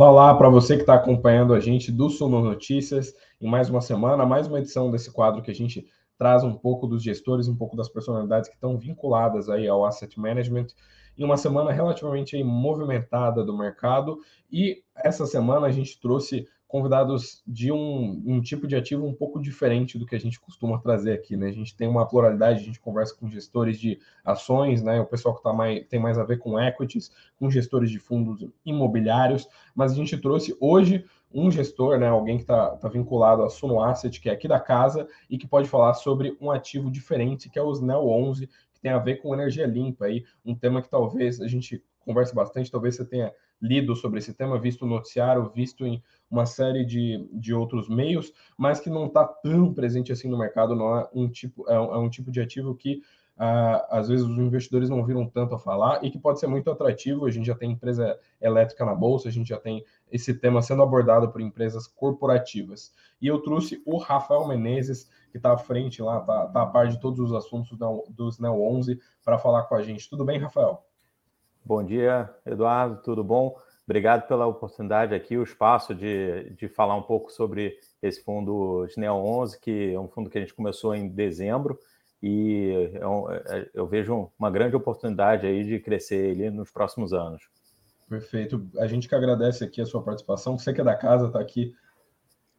Olá, lá para você que está acompanhando a gente do Suno Notícias, em mais uma semana, mais uma edição desse quadro que a gente traz um pouco dos gestores, um pouco das personalidades que estão vinculadas aí ao asset management, em uma semana relativamente movimentada do mercado. E essa semana a gente trouxe convidados de um, um, tipo de ativo um pouco diferente do que a gente costuma trazer aqui, né? A gente tem uma pluralidade, a gente conversa com gestores de ações, né? O pessoal que tá mais, tem mais a ver com equities, com gestores de fundos imobiliários, mas a gente trouxe hoje um gestor, né? Alguém que está tá vinculado à Suno Asset, que é aqui da casa, e que pode falar sobre um ativo diferente, que é o SNEL 11, que tem a ver com energia limpa, aí, um tema que talvez a gente converse bastante, talvez você tenha lido sobre esse tema, visto no noticiário, visto em uma série de, de outros meios, mas que não está tão presente assim no mercado, não é um tipo, é um, é um tipo de ativo que Uh, às vezes os investidores não viram tanto a falar e que pode ser muito atrativo. A gente já tem empresa elétrica na bolsa, a gente já tem esse tema sendo abordado por empresas corporativas. E eu trouxe o Rafael Menezes, que está à frente lá, está tá a par de todos os assuntos dos Neo 11, para falar com a gente. Tudo bem, Rafael? Bom dia, Eduardo, tudo bom? Obrigado pela oportunidade aqui, o espaço de, de falar um pouco sobre esse fundo Neo 11, que é um fundo que a gente começou em dezembro e eu, é é, eu vejo uma grande oportunidade aí de crescer ele nos próximos anos. Perfeito. A gente que agradece aqui a sua participação. Você que é da casa está aqui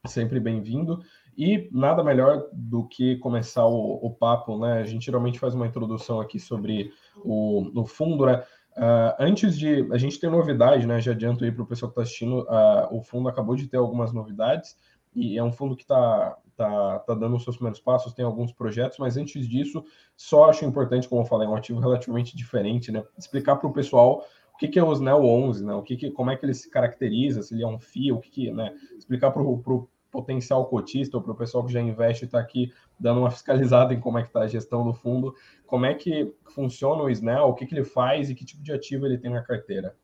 sempre bem-vindo. E nada melhor do que começar o, o, papo, né? A gente geralmente faz uma introdução aqui sobre o, o fundo, né? Uh, antes de. A gente tem novidade, né? Já adianto aí para o pessoal que está assistindo, uh, o fundo acabou de ter algumas novidades, e é um fundo que está tá, tá dando os seus primeiros passos, tem alguns projetos, mas antes disso, só acho importante, como eu falei, um ativo relativamente diferente, né? Explicar para o pessoal o que, que é o SNEL 11, né? O que, que como é que ele se caracteriza, se ele é um FIA, o que, que né? Explicar para o potencial cotista ou para o pessoal que já investe está aqui dando uma fiscalizada em como é que está a gestão do fundo, como é que funciona o SNEL, o que, que ele faz e que tipo de ativo ele tem na carteira.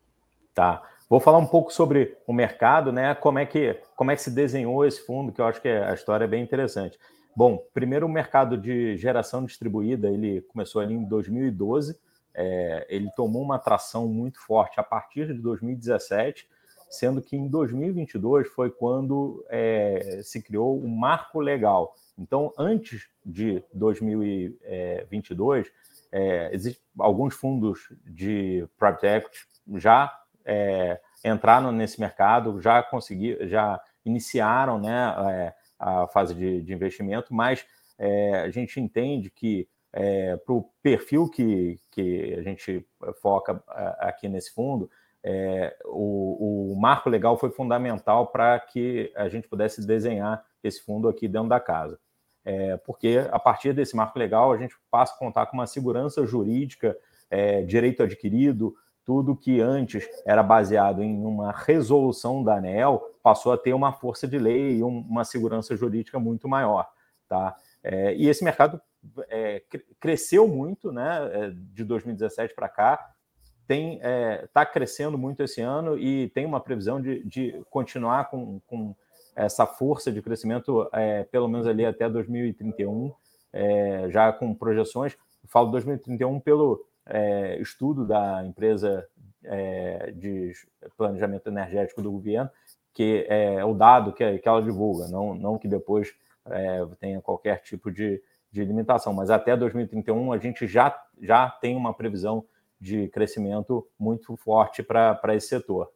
Tá. Vou falar um pouco sobre o mercado, né? Como é que como é que se desenhou esse fundo, que eu acho que a história é bem interessante. Bom, primeiro o mercado de geração distribuída, ele começou ali em 2012, é, ele tomou uma atração muito forte a partir de 2017 sendo que em 2022 foi quando é, se criou um marco legal. Então, antes de 2022, é, existem alguns fundos de private equity já é, entraram nesse mercado, já conseguiram, já iniciaram né, é, a fase de, de investimento, mas é, a gente entende que é, para o perfil que, que a gente foca aqui nesse fundo, é, o, o, marco legal foi fundamental para que a gente pudesse desenhar esse fundo aqui dentro da casa. É, porque a partir desse marco legal a gente passa a contar com uma segurança jurídica, é, direito adquirido, tudo que antes era baseado em uma resolução da ANEL passou a ter uma força de lei e uma segurança jurídica muito maior. Tá? É, e esse mercado é, cresceu muito né, é, de 2017 para cá, tem está é, tá crescendo muito esse ano e tem uma previsão de, de continuar com, com essa força de crescimento é, pelo menos ali até 2031, é, já com projeções. Falo 2031 pelo é, estudo da empresa é, de planejamento energético do governo, que é o dado que, que ela divulga, não, não que depois é, tenha qualquer tipo de, de limitação, mas até 2031 a gente já, já tem uma previsão de crescimento muito forte para esse setor.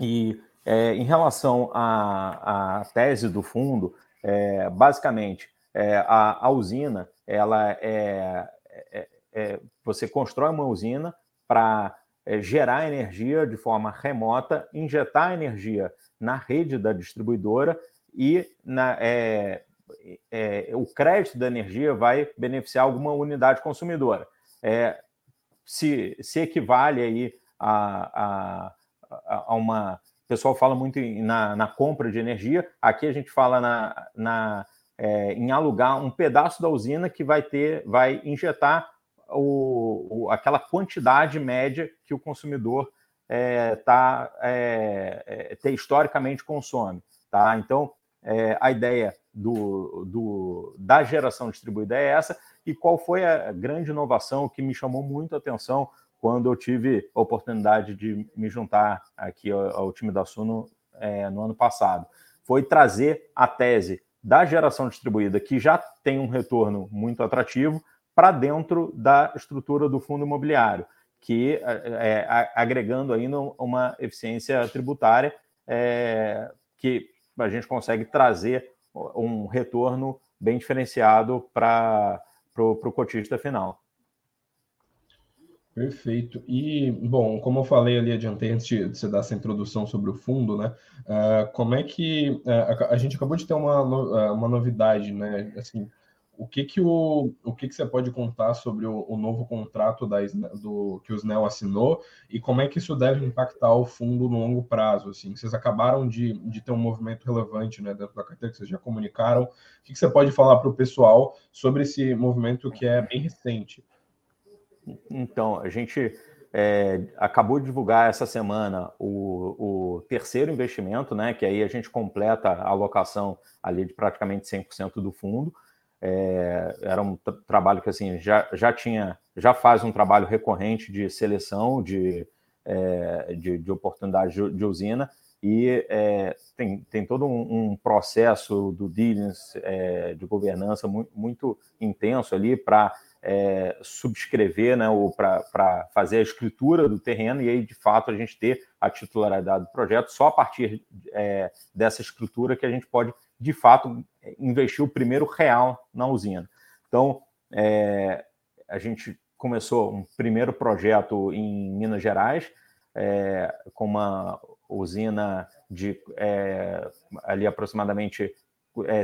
E é, em relação à, à, tese do fundo, é, basicamente, é, a, a, usina, ela é, é, é você constrói uma usina para é, gerar energia de forma remota, injetar energia na rede da distribuidora e na, o crédito da energia vai beneficiar alguma unidade consumidora é, se, se equivale aí a, a, a uma. O pessoal fala muito na, na compra de energia, aqui a gente fala na, na é, em alugar um pedaço da usina que vai ter, vai injetar o, o aquela quantidade média que o consumidor é, tá, é, é, historicamente consome. Tá? Então, é, a ideia do, do, da geração distribuída é essa, e qual foi a grande inovação que me chamou muito a atenção quando eu tive a oportunidade de me juntar aqui ao, ao time da Suno é, no ano passado. Foi trazer a tese da geração distribuída, que já tem um retorno muito atrativo, para dentro da estrutura do fundo imobiliário, que é, é agregando ainda uma eficiência tributária é, que a gente consegue trazer um retorno bem diferenciado para o cotista final. Perfeito. E, bom, como eu falei ali, adiantei antes de você dar essa introdução sobre o fundo, né? Uh, como é que uh, a, a, gente acabou de ter uma, uh, uma novidade, né? Assim, o que que o, o que que você pode contar sobre o, o novo contrato da, do que o Snell assinou e como é que isso deve impactar o fundo no longo prazo? Assim, vocês acabaram de, de ter um movimento relevante, né, dentro da carteira que vocês já comunicaram. O que, que você pode falar para o pessoal sobre esse movimento que é bem recente? Então, a gente é, acabou de divulgar essa semana o, o, terceiro investimento, né? Que aí a gente completa a alocação ali de praticamente 100% do fundo. É, era um tra trabalho que assim já, já tinha, já faz um trabalho recorrente de seleção de, é, de, de, oportunidade de, de usina e é, tem, tem todo um, um processo do diligence é, de governança muito, muito intenso ali para é, subscrever, né, ou para fazer a escritura do terreno, e aí, de fato, a gente ter a titularidade do projeto. Só a partir é, dessa escritura que a gente pode, de fato, investir o primeiro real na usina. Então, é, a gente começou um primeiro projeto em Minas Gerais, é, com uma usina de é, ali aproximadamente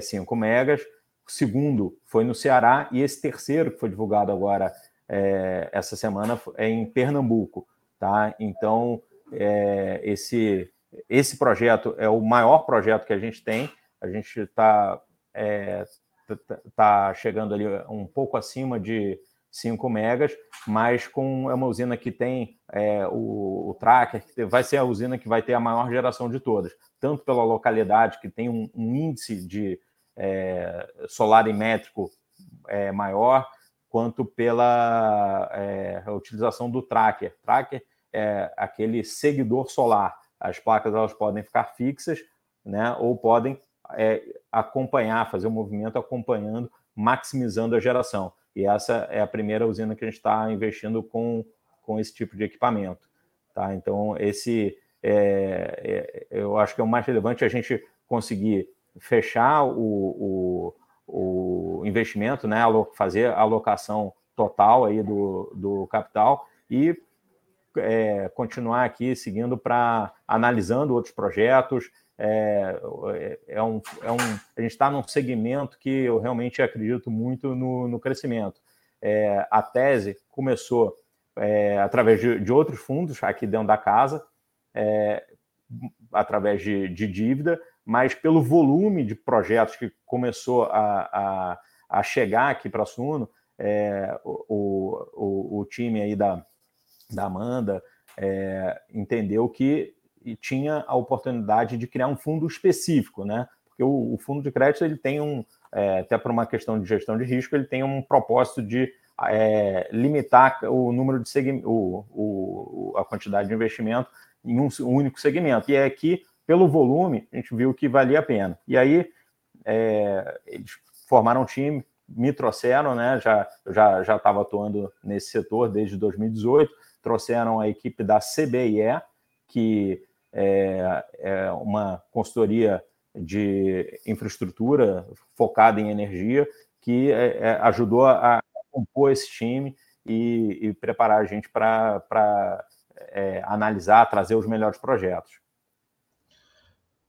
5 é, megas, o segundo foi no Ceará e esse terceiro que foi divulgado agora é, essa semana é em Pernambuco, tá? Então é, esse esse projeto é o maior projeto que a gente tem. A gente está é, tá chegando ali um pouco acima de 5 megas, mas com é uma usina que tem é, o, o, tracker, que vai ser a usina que vai ter a maior geração de todas, tanto pela localidade, que tem um, um índice de é, solarimétrico é, maior, quanto pela é, utilização do tracker. Tracker é aquele seguidor solar. As placas elas podem ficar fixas, né, ou podem é, acompanhar, fazer o um movimento acompanhando, maximizando a geração. E essa é a primeira usina que a gente está investindo com, com esse tipo de equipamento. Tá? Então, esse é, é, eu acho que é o mais relevante a gente conseguir fechar o, o, o investimento, né, fazer a alocação total aí do, do capital e é, continuar aqui seguindo para analisando outros projetos. É, é, um, é um, a gente está num segmento que eu realmente acredito muito no, no crescimento. É, a tese começou é, através de, de, outros fundos aqui dentro da casa, é, através de, de dívida, mas pelo volume de projetos que começou a, a, a chegar aqui para a Suno, é, o, o, o, time aí da, da Amanda é, entendeu que tinha a oportunidade de criar um fundo específico, né? Porque o, o fundo de crédito ele tem um, é, até por uma questão de gestão de risco, ele tem um propósito de é, limitar o número de segmentos, o, o, a quantidade de investimento em um único segmento. E é que pelo volume, a gente viu que valia a pena. E aí, é, eles formaram um time, me trouxeram, né? Já, já já estava atuando nesse setor desde 2018. Trouxeram a equipe da CBIE, que é, é uma consultoria de infraestrutura focada em energia, que é, é ajudou a compor esse time e, e preparar a gente para é, analisar, trazer os melhores projetos.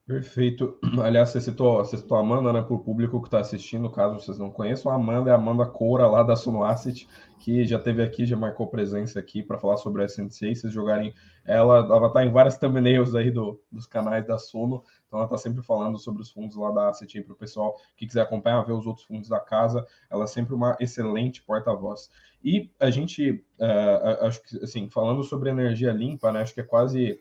Perfeito. Aliás, você citou, você citou a Amanda, né, para o público que está assistindo, caso vocês não conheçam, a Amanda é a Amanda Coura, lá da Suno Asset, que já teve aqui, já marcou presença aqui para falar sobre a SNCA. Vocês jogarem ela, ela estar em várias thumbnails aí do, dos canais da Suno, então ela está sempre falando sobre os fundos lá da Asset para o pessoal que quiser acompanhar, ver os outros fundos da casa. Ela é sempre uma excelente porta-voz. E a gente, uh, acho que, assim, falando sobre energia limpa, né, acho que é quase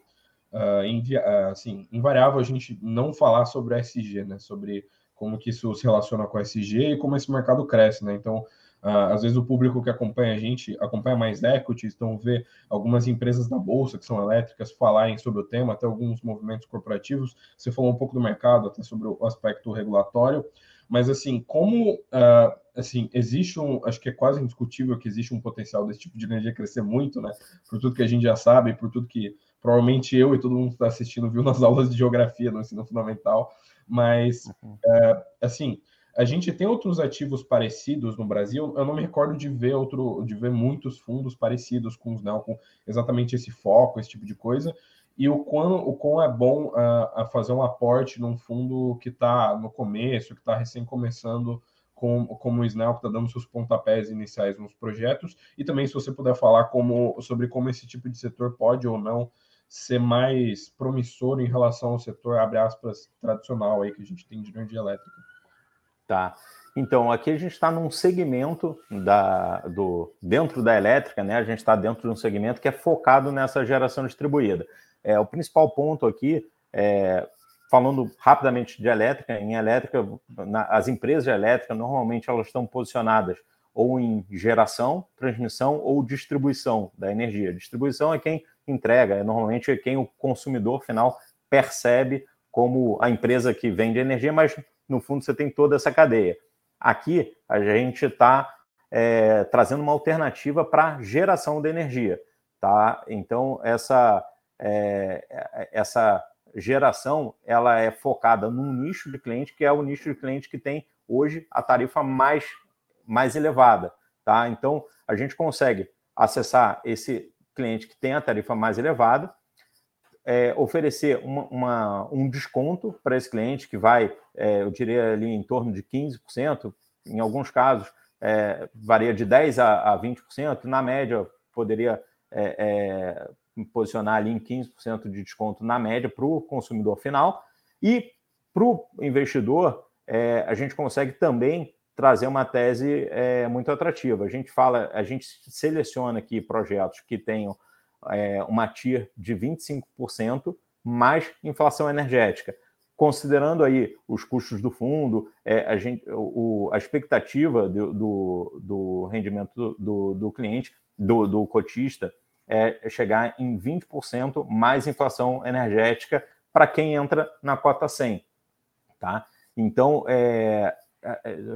uh, uh, assim, invariável a gente não falar sobre a SG, né? Sobre como que isso se relaciona com a SG e como esse mercado cresce, né? Então, Uh, às vezes o público que acompanha a gente acompanha mais equities, então vê algumas empresas da bolsa que são elétricas falarem sobre o tema, até alguns movimentos corporativos. Você falou um pouco do mercado, até sobre o aspecto regulatório, mas assim, como uh, assim existe um, acho que é quase indiscutível que existe um potencial desse tipo de energia crescer muito, né? Por tudo que a gente já sabe, por tudo que provavelmente eu e todo mundo que está assistindo viu nas aulas de geografia no ensino fundamental, mas uhum. uh, assim a gente tem outros ativos parecidos no Brasil. Eu não me recordo de ver outro, de ver muitos fundos parecidos com os Nel, com exatamente esse foco, esse tipo de coisa. E o quão, o quão é bom uh, a fazer um aporte num fundo que está no começo, que está recém começando, com, como o Snell, que está dando seus pontapés iniciais nos projetos, e também se você puder falar como, sobre como esse tipo de setor pode ou não ser mais promissor em relação ao setor, abre aspas, tradicional aí que a gente tem de energia elétrica. Tá. Então, aqui a gente está num segmento da, do, dentro da elétrica, né? A gente está dentro de um segmento que é focado nessa geração distribuída. É, o principal ponto aqui, é, falando rapidamente de elétrica, em elétrica, na, as empresas de elétrica normalmente elas estão posicionadas ou em geração, transmissão ou distribuição da energia. Distribuição é quem entrega, é normalmente quem o consumidor final percebe como a empresa que vende energia, mas no fundo você tem toda essa cadeia. Aqui a gente está é, trazendo uma alternativa para geração de energia, tá? Então essa é, essa geração ela é focada num nicho de cliente que é o nicho de cliente que tem hoje a tarifa mais mais elevada, tá? Então a gente consegue acessar esse cliente que tem a tarifa mais elevada é, oferecer uma, uma, um desconto para esse cliente que vai, é, eu diria ali em torno de 15%, em alguns casos é, varia de 10% a, a 20%, na média poderia é, é, posicionar ali em 15% de desconto na média para o consumidor final. E para o investidor é, a gente consegue também trazer uma tese muito atrativa. A gente fala, a gente seleciona aqui projetos que tenham é, uma TIR de 25% mais inflação energética. Considerando aí os custos do fundo, é, a, gente, o, a expectativa do, do, do rendimento do, do, cliente, do, do cotista, é chegar em 20% mais inflação energética para quem entra na cota 100. Tá? Então, é, é,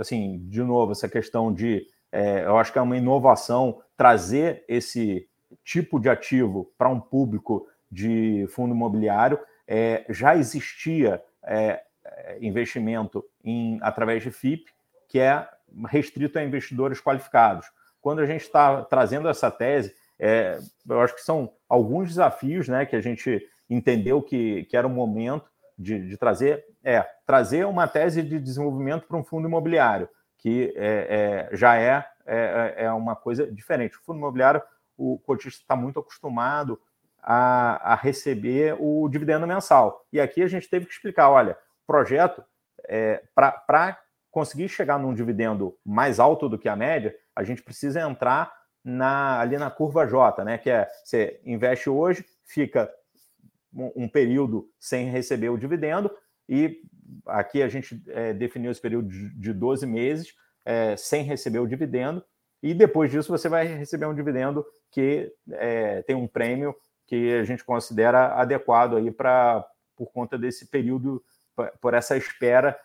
assim, de novo, essa questão de, é, eu acho que é uma inovação trazer esse, tipo de ativo para um público de fundo imobiliário, é, já existia é, é investimento em, através de FIP, que é restrito a investidores qualificados. Quando a gente está trazendo essa tese, é, eu acho que são alguns desafios né, que a gente entendeu que, que era o momento de, de trazer, é trazer uma tese de desenvolvimento para um fundo imobiliário, que é, é já é, é, é uma coisa diferente. O fundo imobiliário o cotista está muito acostumado a, a, receber o dividendo mensal. E aqui a gente teve que explicar: olha, projeto, é, para conseguir chegar num dividendo mais alto do que a média, a gente precisa entrar na, ali na curva J, né? Que é você investe hoje, fica um, período sem receber o dividendo, e aqui a gente é, definiu esse período de, de 12 meses é, sem receber o dividendo, e depois disso você vai receber um dividendo que é, tem um prêmio que a gente considera adequado aí para por conta desse período, por essa espera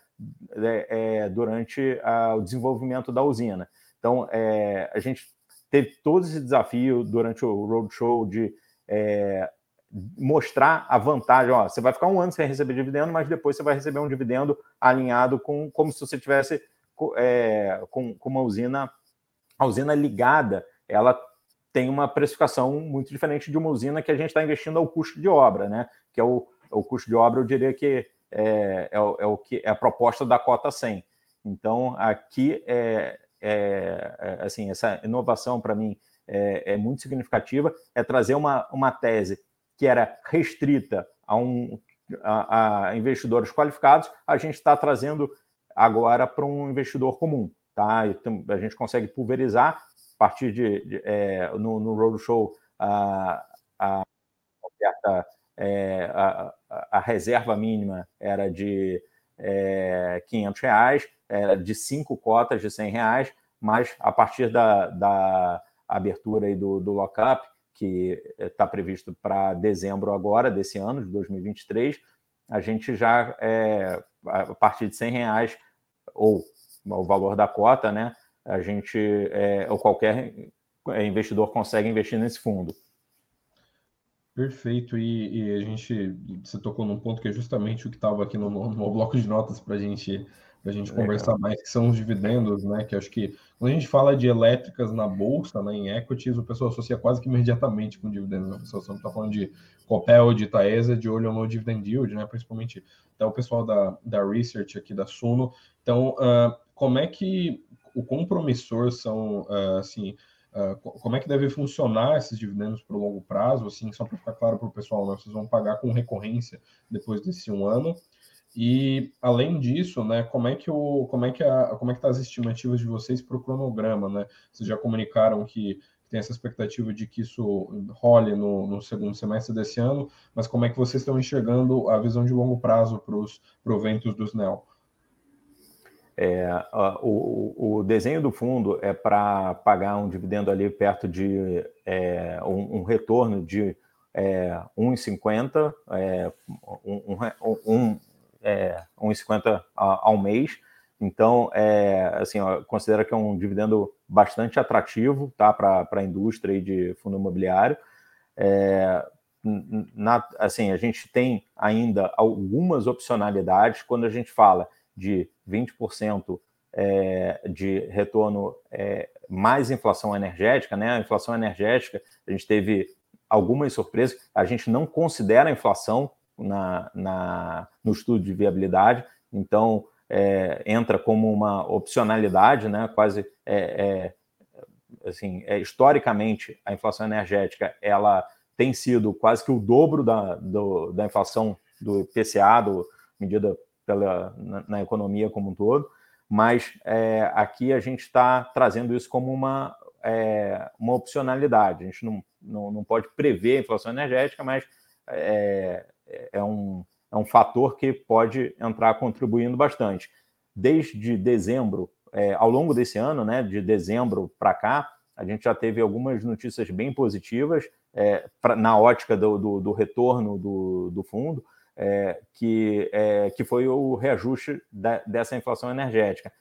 né, é, durante a, o desenvolvimento da usina. Então, é, a gente teve todo esse desafio durante o roadshow de é, mostrar a vantagem. Ó, você vai ficar um ano sem receber dividendo, mas depois você vai receber um dividendo alinhado com como se você tivesse é, com, com uma usina a usina ligada, ela tem uma precificação muito diferente de uma usina que a gente está investindo ao custo de obra, né? Que é o, o custo de obra, eu diria que é, é, é, o que é a proposta da cota 100. Então, aqui é, é, é assim, essa inovação para mim é, é, muito significativa, é trazer uma, uma tese que era restrita a, um, a, a investidores qualificados, a gente está trazendo agora para um investidor comum tá? Então, a gente consegue pulverizar a partir de, de é, no, no roadshow a, a é, a, a, reserva mínima era de é, 500 reais, era de cinco cotas de 100 reais, mas a partir da, da abertura aí do, do lockup, que está previsto para dezembro agora, desse ano, de 2023, a gente já, é, a partir de 100 reais, ou o valor da cota, né, a gente, é, ou qualquer investidor consegue investir nesse fundo. Perfeito, e, e, a gente, você tocou num ponto que é justamente o que estava aqui no, no, bloco de notas para gente, a gente conversar mais, que são os dividendos, né? Que acho que quando a gente fala de elétricas na bolsa, né, em equities, o pessoal associa quase que imediatamente com dividendos. Né? O pessoal não está falando de Copel, de Taesa, de olho no dividend yield, né? Principalmente até o pessoal da, da Research aqui da Suno. Então, uh, como é que o compromissor são, uh, assim, Uh, como é que deve funcionar esses dividendos para o longo prazo, assim, só para ficar claro para o pessoal, né? vocês vão pagar com recorrência depois desse um ano. E além disso, né, como é que o como é que a como é que tá as estimativas de vocês para o cronograma, né? Vocês já comunicaram que tem essa expectativa de que isso role no, no, segundo semestre desse ano, mas como é que vocês estão enxergando a visão de longo prazo para os proventos dos NEL? É, o, o, desenho do fundo é para pagar um dividendo ali perto de é, um, um, retorno de é, 1,50 é, um, um, é, 1,50 ao mês. Então, é, assim, considera que é um dividendo bastante atrativo tá, para a indústria de fundo imobiliário. É, na, assim, a gente tem ainda algumas opcionalidades quando a gente fala de 20% é, de retorno é, mais inflação energética, né? A inflação energética, a gente teve algumas surpresas, a gente não considera a inflação na, na, no estudo de viabilidade, então é, entra como uma opcionalidade, né? Quase é, é, assim, é, historicamente a inflação energética ela tem sido quase que o dobro da, do, da inflação do PCA, do medida pela, na, na economia como um todo, mas é, aqui a gente está trazendo isso como uma, é, uma opcionalidade. A gente não, não, não, pode prever a inflação energética, mas é, é, um, é um fator que pode entrar contribuindo bastante. Desde dezembro, é, ao longo desse ano, né, de dezembro para cá, a gente já teve algumas notícias bem positivas é, pra, na ótica do, do, do retorno do, do fundo é, que, é, que foi o reajuste da, dessa inflação energética.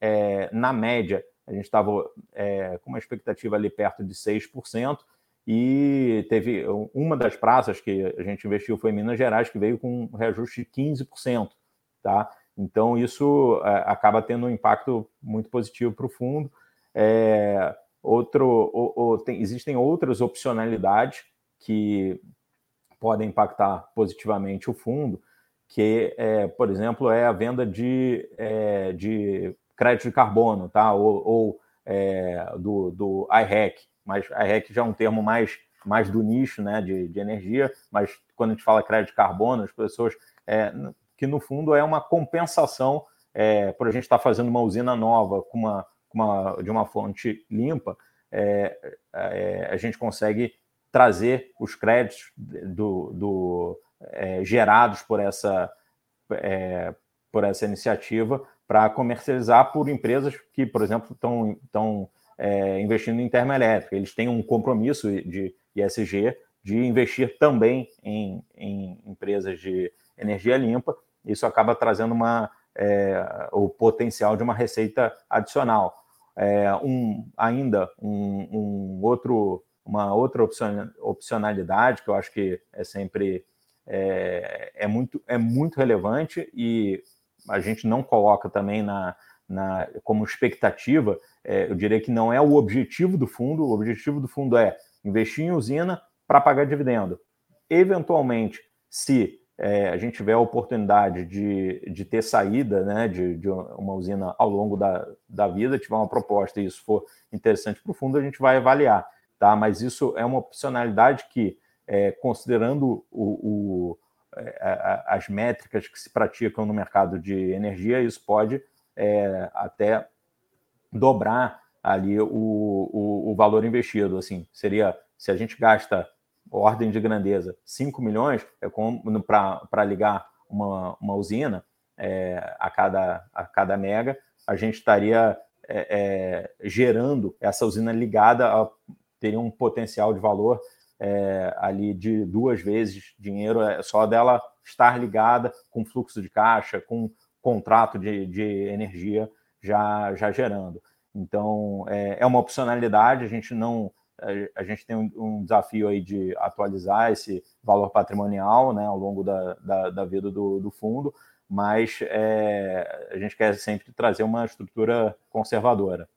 É, na média, a gente estava é, com uma expectativa ali perto de 6%, e teve uma das praças que a gente investiu foi em Minas Gerais, que veio com um reajuste de 15%. Tá? Então, isso é, acaba tendo um impacto muito positivo para o fundo. É, outro, tem, existem outras opcionalidades que podem impactar positivamente o fundo, que, é, por exemplo, é a venda de, é, de crédito de carbono, tá? ou, ou é, do, do IREC, mas IREC já é um termo mais, mais do nicho né, de, de energia, mas quando a gente fala crédito de carbono, as pessoas, é, que no fundo é uma compensação é, por a gente estar tá fazendo uma usina nova com uma, com uma, de uma fonte limpa, é, é, a gente consegue trazer os créditos do, do é, gerados por essa, é, por essa iniciativa para comercializar por empresas que, por exemplo, estão é, investindo em termoelétrica. Eles têm um compromisso de ISG de investir também em, em empresas de energia limpa. Isso acaba trazendo uma, é, o potencial de uma receita adicional. É, um, ainda um, um outro uma outra opcionalidade que eu acho que é sempre é, é, muito, é muito relevante e a gente não coloca também na, na como expectativa, é, eu diria que não é o objetivo do fundo, o objetivo do fundo é investir em usina para pagar dividendo. Eventualmente, se é, a gente tiver a oportunidade de, de ter saída né, de, de uma usina ao longo da, da vida, tiver uma proposta e isso for interessante para o fundo, a gente vai avaliar tá? Mas isso é uma opcionalidade que, é, considerando o, o é, as métricas que se praticam no mercado de energia, isso pode é, até dobrar ali o, o, o, valor investido. Assim, seria se a gente gasta ordem de grandeza 5 milhões é como para ligar uma, uma usina é, a, cada, a cada mega, a gente estaria é, é, gerando essa usina ligada a, teria um potencial de valor é, ali de duas vezes dinheiro, é só dela estar ligada com fluxo de caixa, com contrato de, de energia já, já gerando. Então, é, é uma opcionalidade, a gente não. A gente tem um, um, desafio aí de atualizar esse valor patrimonial né, ao longo da, da, da vida do, do fundo, mas é, a gente quer sempre trazer uma estrutura conservadora.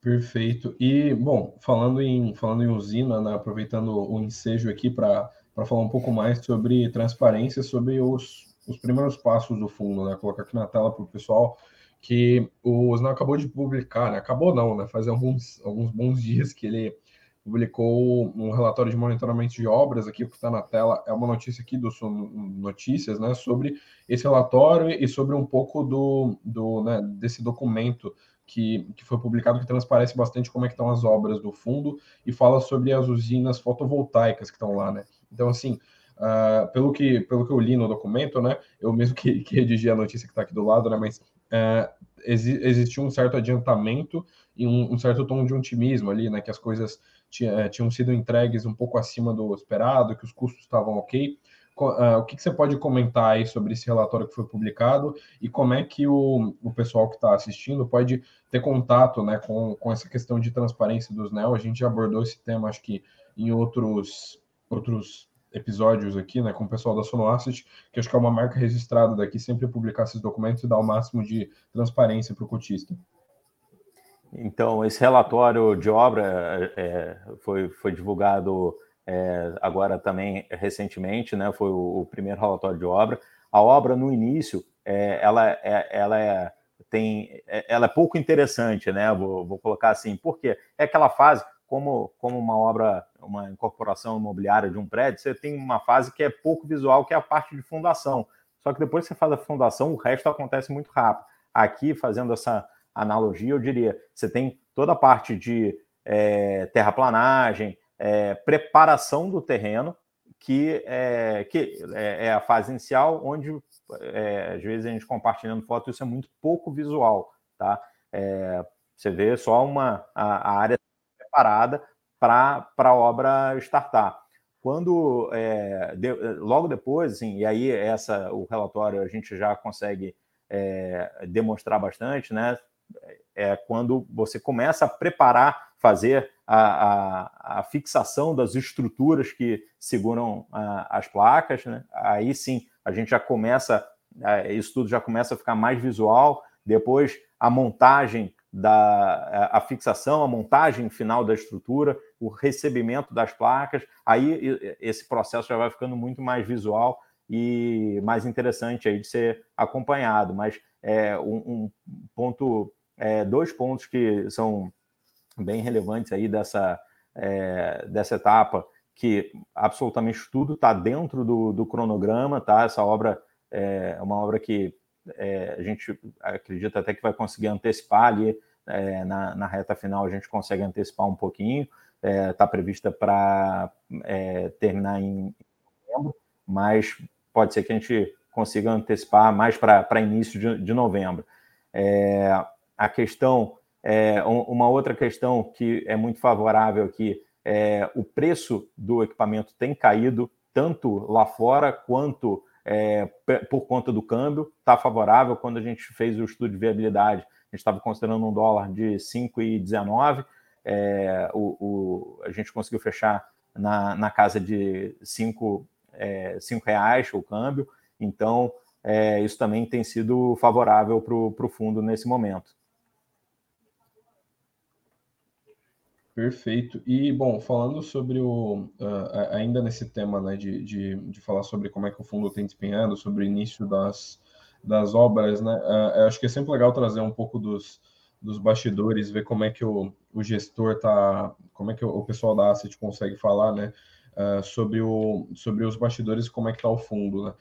Perfeito. E, bom, falando em, falando em usina, né, aproveitando o ensejo aqui para falar um pouco mais sobre transparência, sobre os, os primeiros passos do fundo, né? Colocar aqui na tela para o pessoal que o Osnal acabou de publicar, né? Acabou não, né? Faz alguns, alguns bons dias que ele publicou um relatório de monitoramento de obras aqui, que está na tela, é uma notícia aqui do Notícias, né? Sobre esse relatório e sobre um pouco do, do né, desse documento que, que foi publicado que transparece bastante como é que estão as obras do fundo e fala sobre as usinas fotovoltaicas que estão lá, né? Então, assim, uh, pelo, que, pelo que eu li no documento, né? Eu mesmo que, que redigi a notícia que está aqui do lado, né? Mas uh, exi existiu um certo adiantamento e um, um, certo tom de otimismo ali, né? Que as coisas tinha, tinham sido entregues um pouco acima do esperado, que os custos estavam ok. Uh, o que, que, você pode comentar aí sobre esse relatório que foi publicado e como é que o, o pessoal que está assistindo pode ter contato né, com, com essa questão de transparência dos NEL? A gente já abordou esse tema, acho que em outros, outros episódios aqui, né, com o pessoal da Sonoasset, que acho que é uma marca registrada daqui, sempre publicar esses documentos e dar o máximo de transparência para o cotista. Então, esse relatório de obra é, foi, foi divulgado é, agora também recentemente, né? Foi o, o, primeiro relatório de obra. A obra no início, é, ela, é, ela é, tem, é, ela é pouco interessante, né? Vou, vou colocar assim, porque é aquela fase como, como uma obra, uma incorporação imobiliária de um prédio, você tem uma fase que é pouco visual, que é a parte de fundação. Só que depois que você faz a fundação, o resto acontece muito rápido. Aqui, fazendo essa analogia, eu diria, você tem toda a parte de é, terraplanagem, é, preparação do terreno, que, é, que é, a fase inicial, onde às vezes a gente compartilhando foto, isso é muito pouco visual, tá? Você vê só uma a, a área preparada para a obra startar. Quando é, de, logo depois, assim, e aí essa o relatório a gente já consegue é, demonstrar bastante, né? É quando você começa a preparar, fazer a, a, a, fixação das estruturas que seguram a, as placas, né? aí sim a gente já começa, isso tudo já começa a ficar mais visual. Depois a montagem da a fixação, a montagem final da estrutura, o recebimento das placas, aí esse processo já vai ficando muito mais visual e mais interessante aí de ser acompanhado. Mas é um, um ponto, é, dois pontos que são bem relevantes aí dessa, é, dessa etapa, que absolutamente tudo está dentro do, do, cronograma, tá? Essa obra é uma obra que é, a gente acredita até que vai conseguir antecipar ali é, na, na, reta final, a gente consegue antecipar um pouquinho, está é, prevista para é, terminar em novembro, mas pode ser que a gente consiga antecipar mais para início de, de novembro. É, a questão uma outra questão que é muito favorável aqui é o preço do equipamento tem caído tanto lá fora quanto é, por conta do câmbio. Está favorável. Quando a gente fez o estudo de viabilidade, a gente estava considerando um dólar de 5,19. É, o, o, a gente conseguiu fechar na, na casa de 5 é, cinco reais o câmbio. Então, é, isso também tem sido favorável para o fundo nesse momento. Perfeito. E, bom, falando sobre o. Uh, ainda nesse tema, né, de, de, de, falar sobre como é que o fundo tem desempenhado, sobre o início das, das obras, né, uh, acho que é sempre legal trazer um pouco dos, dos bastidores, ver como é que o, o gestor tá. Como é que o, o pessoal da Asset consegue falar, né, uh, sobre, o, sobre os bastidores, como é que tá o fundo, né.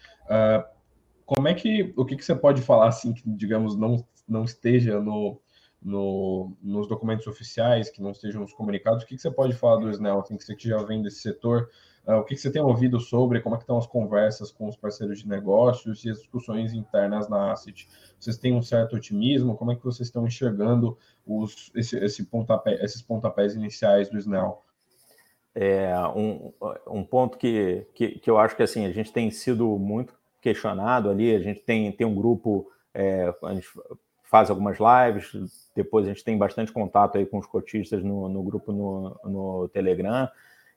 como é que. O que, que você pode falar, assim, que, digamos, não, não esteja no no, nos documentos oficiais, que não estejam nos comunicados, o que, que você pode falar do SNEL, assim, que você que já vem desse setor, Uh, o que, que, você tem ouvido sobre, como é que estão as conversas com os parceiros de negócios e as discussões internas na Asset? Vocês têm um certo otimismo? Como é que vocês estão enxergando os, esse, esse pontapé, esses pontapés iniciais do Snell? É, um, um ponto que, que, que, eu acho que assim, a gente tem sido muito questionado ali, a gente tem, tem um grupo, é, a gente faz algumas lives, depois a gente tem bastante contato aí com os cotistas no, no grupo no, no Telegram,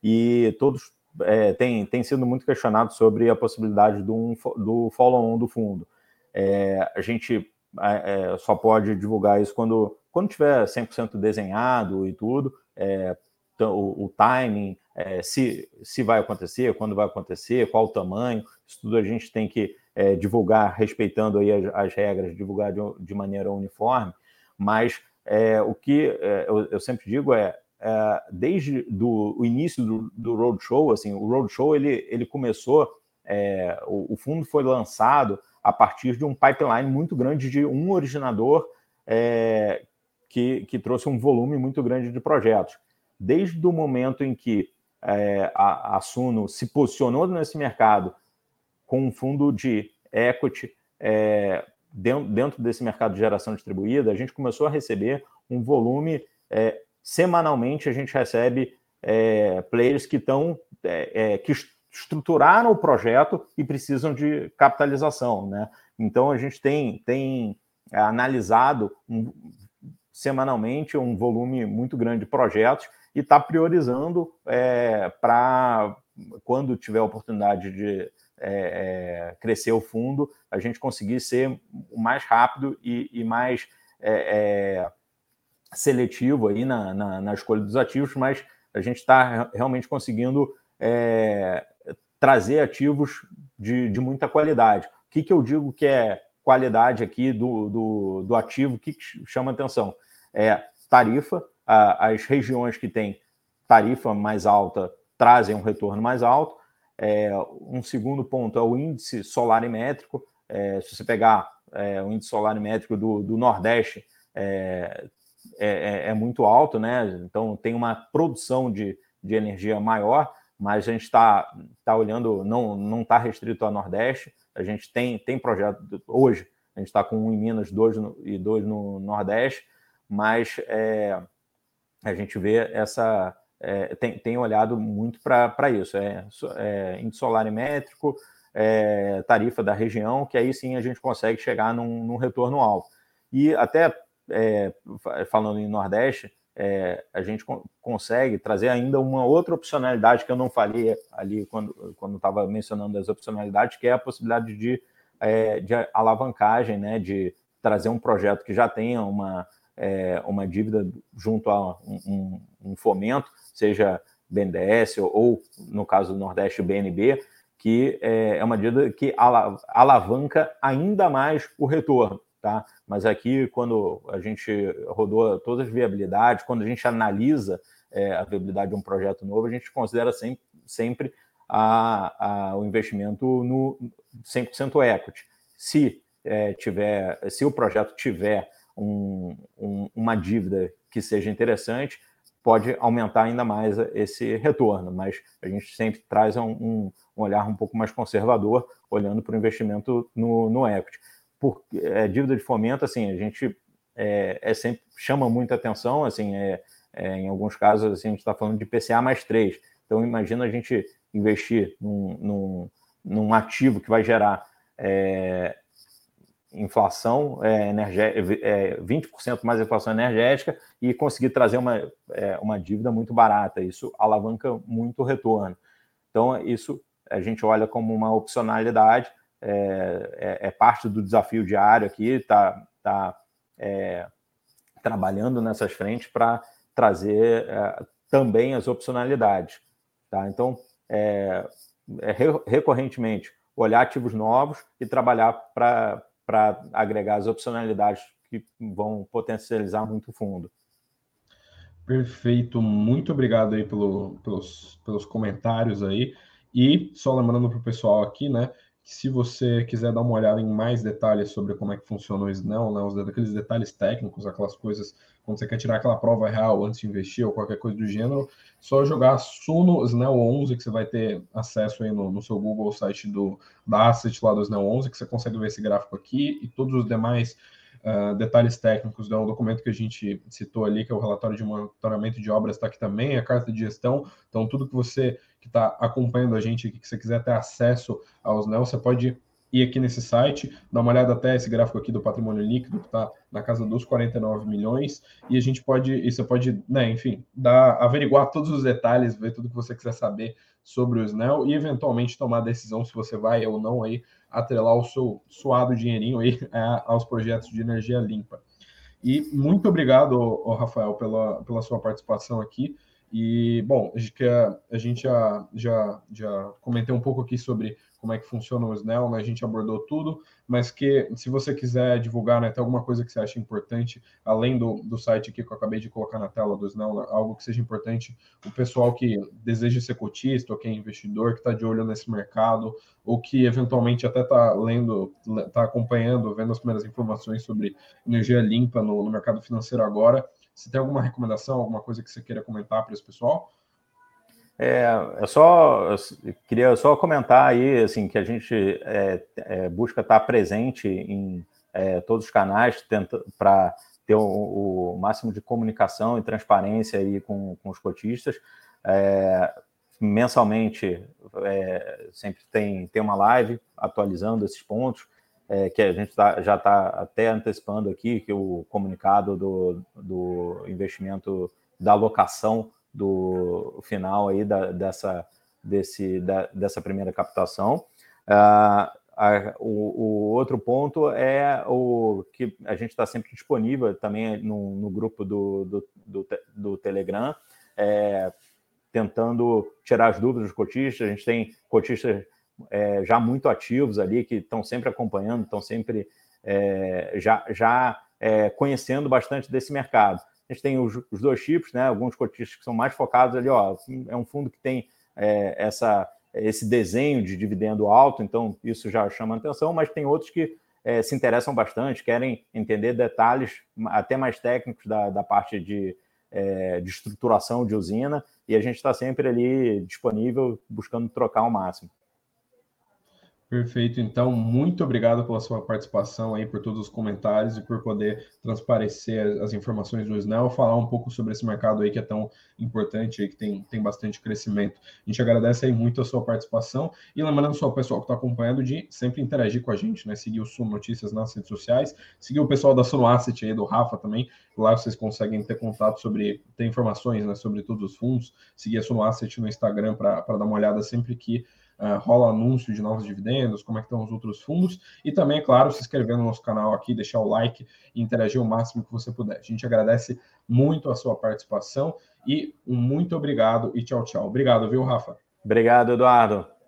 e todos é, têm, têm sido muito questionados sobre a possibilidade do, do follow-on do fundo. É, a gente é, só pode divulgar isso quando, quando tiver 100% desenhado e tudo, é, o, o timing, é, se, se vai acontecer, quando vai acontecer, qual o tamanho, isso tudo a gente tem que é, divulgar respeitando aí as, as regras, divulgar de, de, maneira uniforme, mas é, o que é, eu, eu, sempre digo é, é desde do, o início do, do roadshow, assim, o roadshow ele, ele começou, é, o, o, fundo foi lançado a partir de um pipeline muito grande de um originador é, que, que trouxe um volume muito grande de projetos. Desde o momento em que a, a Suno se posicionou nesse mercado com um fundo de equity é, dentro, dentro, desse mercado de geração distribuída, a gente começou a receber um volume é, semanalmente a gente recebe é, players que estão é, é, que estruturaram o projeto e precisam de capitalização, né? Então a gente tem, tem analisado um, semanalmente um volume muito grande de projetos e está priorizando é, para quando tiver oportunidade de é, é, crescer o fundo, a gente conseguir ser o mais rápido e, e mais é, seletivo aí na, na, na, escolha dos ativos, mas a gente está realmente conseguindo é, trazer ativos de, de, muita qualidade. O que, que eu digo que é qualidade aqui do, do, do ativo, o que, que chama atenção? É tarifa, a, as regiões que têm tarifa mais alta trazem um retorno mais alto, é, um segundo ponto é o índice solarimétrico. É, se você pegar é, o índice solarimétrico do, do Nordeste, é, é, é, muito alto, né? Então tem uma produção de, de energia maior, mas a gente está tá olhando, não está restrito ao Nordeste. A gente tem, tem projeto hoje, a gente está com um em Minas dois no, e dois no Nordeste, mas é, a gente vê essa, é, tem, tem, olhado muito para isso. É, é índice solarimétrico, é, tarifa da região, que aí sim a gente consegue chegar num, num retorno alto. E até é, falando em Nordeste, é, a gente consegue trazer ainda uma outra opcionalidade que eu não falei ali quando estava mencionando as opcionalidades, que é a possibilidade de, é, de alavancagem, né, de trazer um projeto que já tenha uma, é, uma dívida junto a um, um, um fomento, seja BNDES ou, ou, no caso do Nordeste, BNB, que é, é uma dívida que alavanca ainda mais o retorno. Tá? Mas aqui, quando a gente rodou todas as viabilidades, quando a gente analisa é, a viabilidade de um projeto novo, a gente considera sempre, sempre a, a, o investimento no 100% equity. Se, é, tiver, se o projeto tiver um, um, uma dívida que seja interessante, pode aumentar ainda mais esse retorno, mas a gente sempre traz um, um, olhar um pouco mais conservador, olhando para o investimento no, no equity. Por é, dívida de fomento, assim, a gente é, é sempre chama muita atenção, assim, é, é em alguns casos assim, a gente está falando de PCA mais 3. Então, imagina a gente investir num, num, num ativo que vai gerar é, inflação é, é, 20% mais inflação energética e conseguir trazer uma, é, uma dívida muito barata. Isso alavanca muito o retorno. Então, isso a gente olha como uma opcionalidade, é, é, é parte do desafio diário aqui, está tá, é, trabalhando nessas frentes para trazer é, também as opcionalidades. Tá? Então, recorrentemente, olhar ativos novos e trabalhar para para agregar as opcionalidades que vão potencializar muito o fundo. Perfeito, muito obrigado aí pelo, pelos, pelos comentários aí. E só lembrando para o pessoal aqui, né? Se você quiser dar uma olhada em mais detalhes sobre como é que funciona o SNEL, né, os, aqueles detalhes técnicos, aquelas coisas, quando você quer tirar aquela prova real antes de investir ou qualquer coisa do gênero, só jogar Suno SNEL 11, que você vai ter acesso aí no, no seu Google site do, da Asset lá do SNEL 11, que você consegue ver esse gráfico aqui e todos os demais uh, detalhes técnicos do documento que a gente citou ali, que é o relatório de monitoramento de obras, está aqui também, a carta de gestão. Então, tudo que você que está acompanhando a gente, que você quiser ter acesso aos NEL, você pode ir aqui nesse site, dar uma olhada até esse gráfico aqui do patrimônio líquido, que está na casa dos 49 milhões, e a gente pode, e você pode, né, enfim, dar, averiguar todos os detalhes, ver tudo que você quiser saber sobre o SNEL e eventualmente tomar a decisão se você vai ou não aí atrelar o seu suado dinheirinho aí é, aos projetos de energia limpa. E muito obrigado, Rafael, pela, pela sua participação aqui. E, bom, a gente já, já, já comentei um pouco aqui sobre como é que funciona o SNEL, né? a gente abordou tudo, mas que se você quiser divulgar, né, tem alguma coisa que você acha importante, além do, do site aqui que eu acabei de colocar na tela do SNEL, né? algo que seja importante, o pessoal que deseja ser cotista, ou que é investidor, que está de olho nesse mercado, ou que eventualmente até está lendo, está acompanhando, vendo as primeiras informações sobre energia limpa no, no mercado financeiro agora, se tem alguma recomendação, alguma coisa que você queira comentar para esse pessoal? É, é só, eu queria só comentar aí, assim, que a gente é, é, busca estar presente em é, todos os canais para ter o, o, máximo de comunicação e transparência aí com, com os cotistas. É, mensalmente, é, sempre tem, tem uma live atualizando esses pontos, que a gente tá, já está até antecipando aqui, que o comunicado do, do investimento da alocação do final aí da, dessa, desse, da, dessa primeira captação. Uh, a, o, o, outro ponto é o que a gente está sempre disponível também no, no grupo do, do, do, do Telegram, é, tentando tirar as dúvidas dos cotistas. A gente tem cotistas é, já muito ativos ali, que estão sempre acompanhando, estão sempre é, já, já é, conhecendo bastante desse mercado. A gente tem os, os, dois tipos, né? Alguns cotistas que são mais focados ali, ó, é um fundo que tem é, essa, esse desenho de dividendo alto, então isso já chama atenção, mas tem outros que é, se interessam bastante, querem entender detalhes até mais técnicos da, da parte de, é, de estruturação de usina, e a gente está sempre ali disponível, buscando trocar o máximo. Perfeito, então, muito obrigado pela sua participação aí, por todos os comentários e por poder transparecer as informações do Snell, falar um pouco sobre esse mercado aí que é tão importante aí, que tem, tem bastante crescimento. A gente agradece aí muito a sua participação e lembrando só o pessoal que está acompanhando de sempre interagir com a gente, né? Seguir o Suno Notícias nas redes sociais, seguir o pessoal da Suno Asset aí, do Rafa também, lá vocês conseguem ter contato sobre, ter informações né, sobre todos os fundos, seguir a Suno Asset no Instagram para dar uma olhada sempre que uh, rola anúncio de novos dividendos, como é que estão os outros fundos, e também, é claro, se inscrever no nosso canal aqui, deixar o like e interagir o máximo que você puder. A gente agradece muito a sua participação e um muito obrigado e tchau, tchau. Obrigado, viu, Rafa? Obrigado, Eduardo.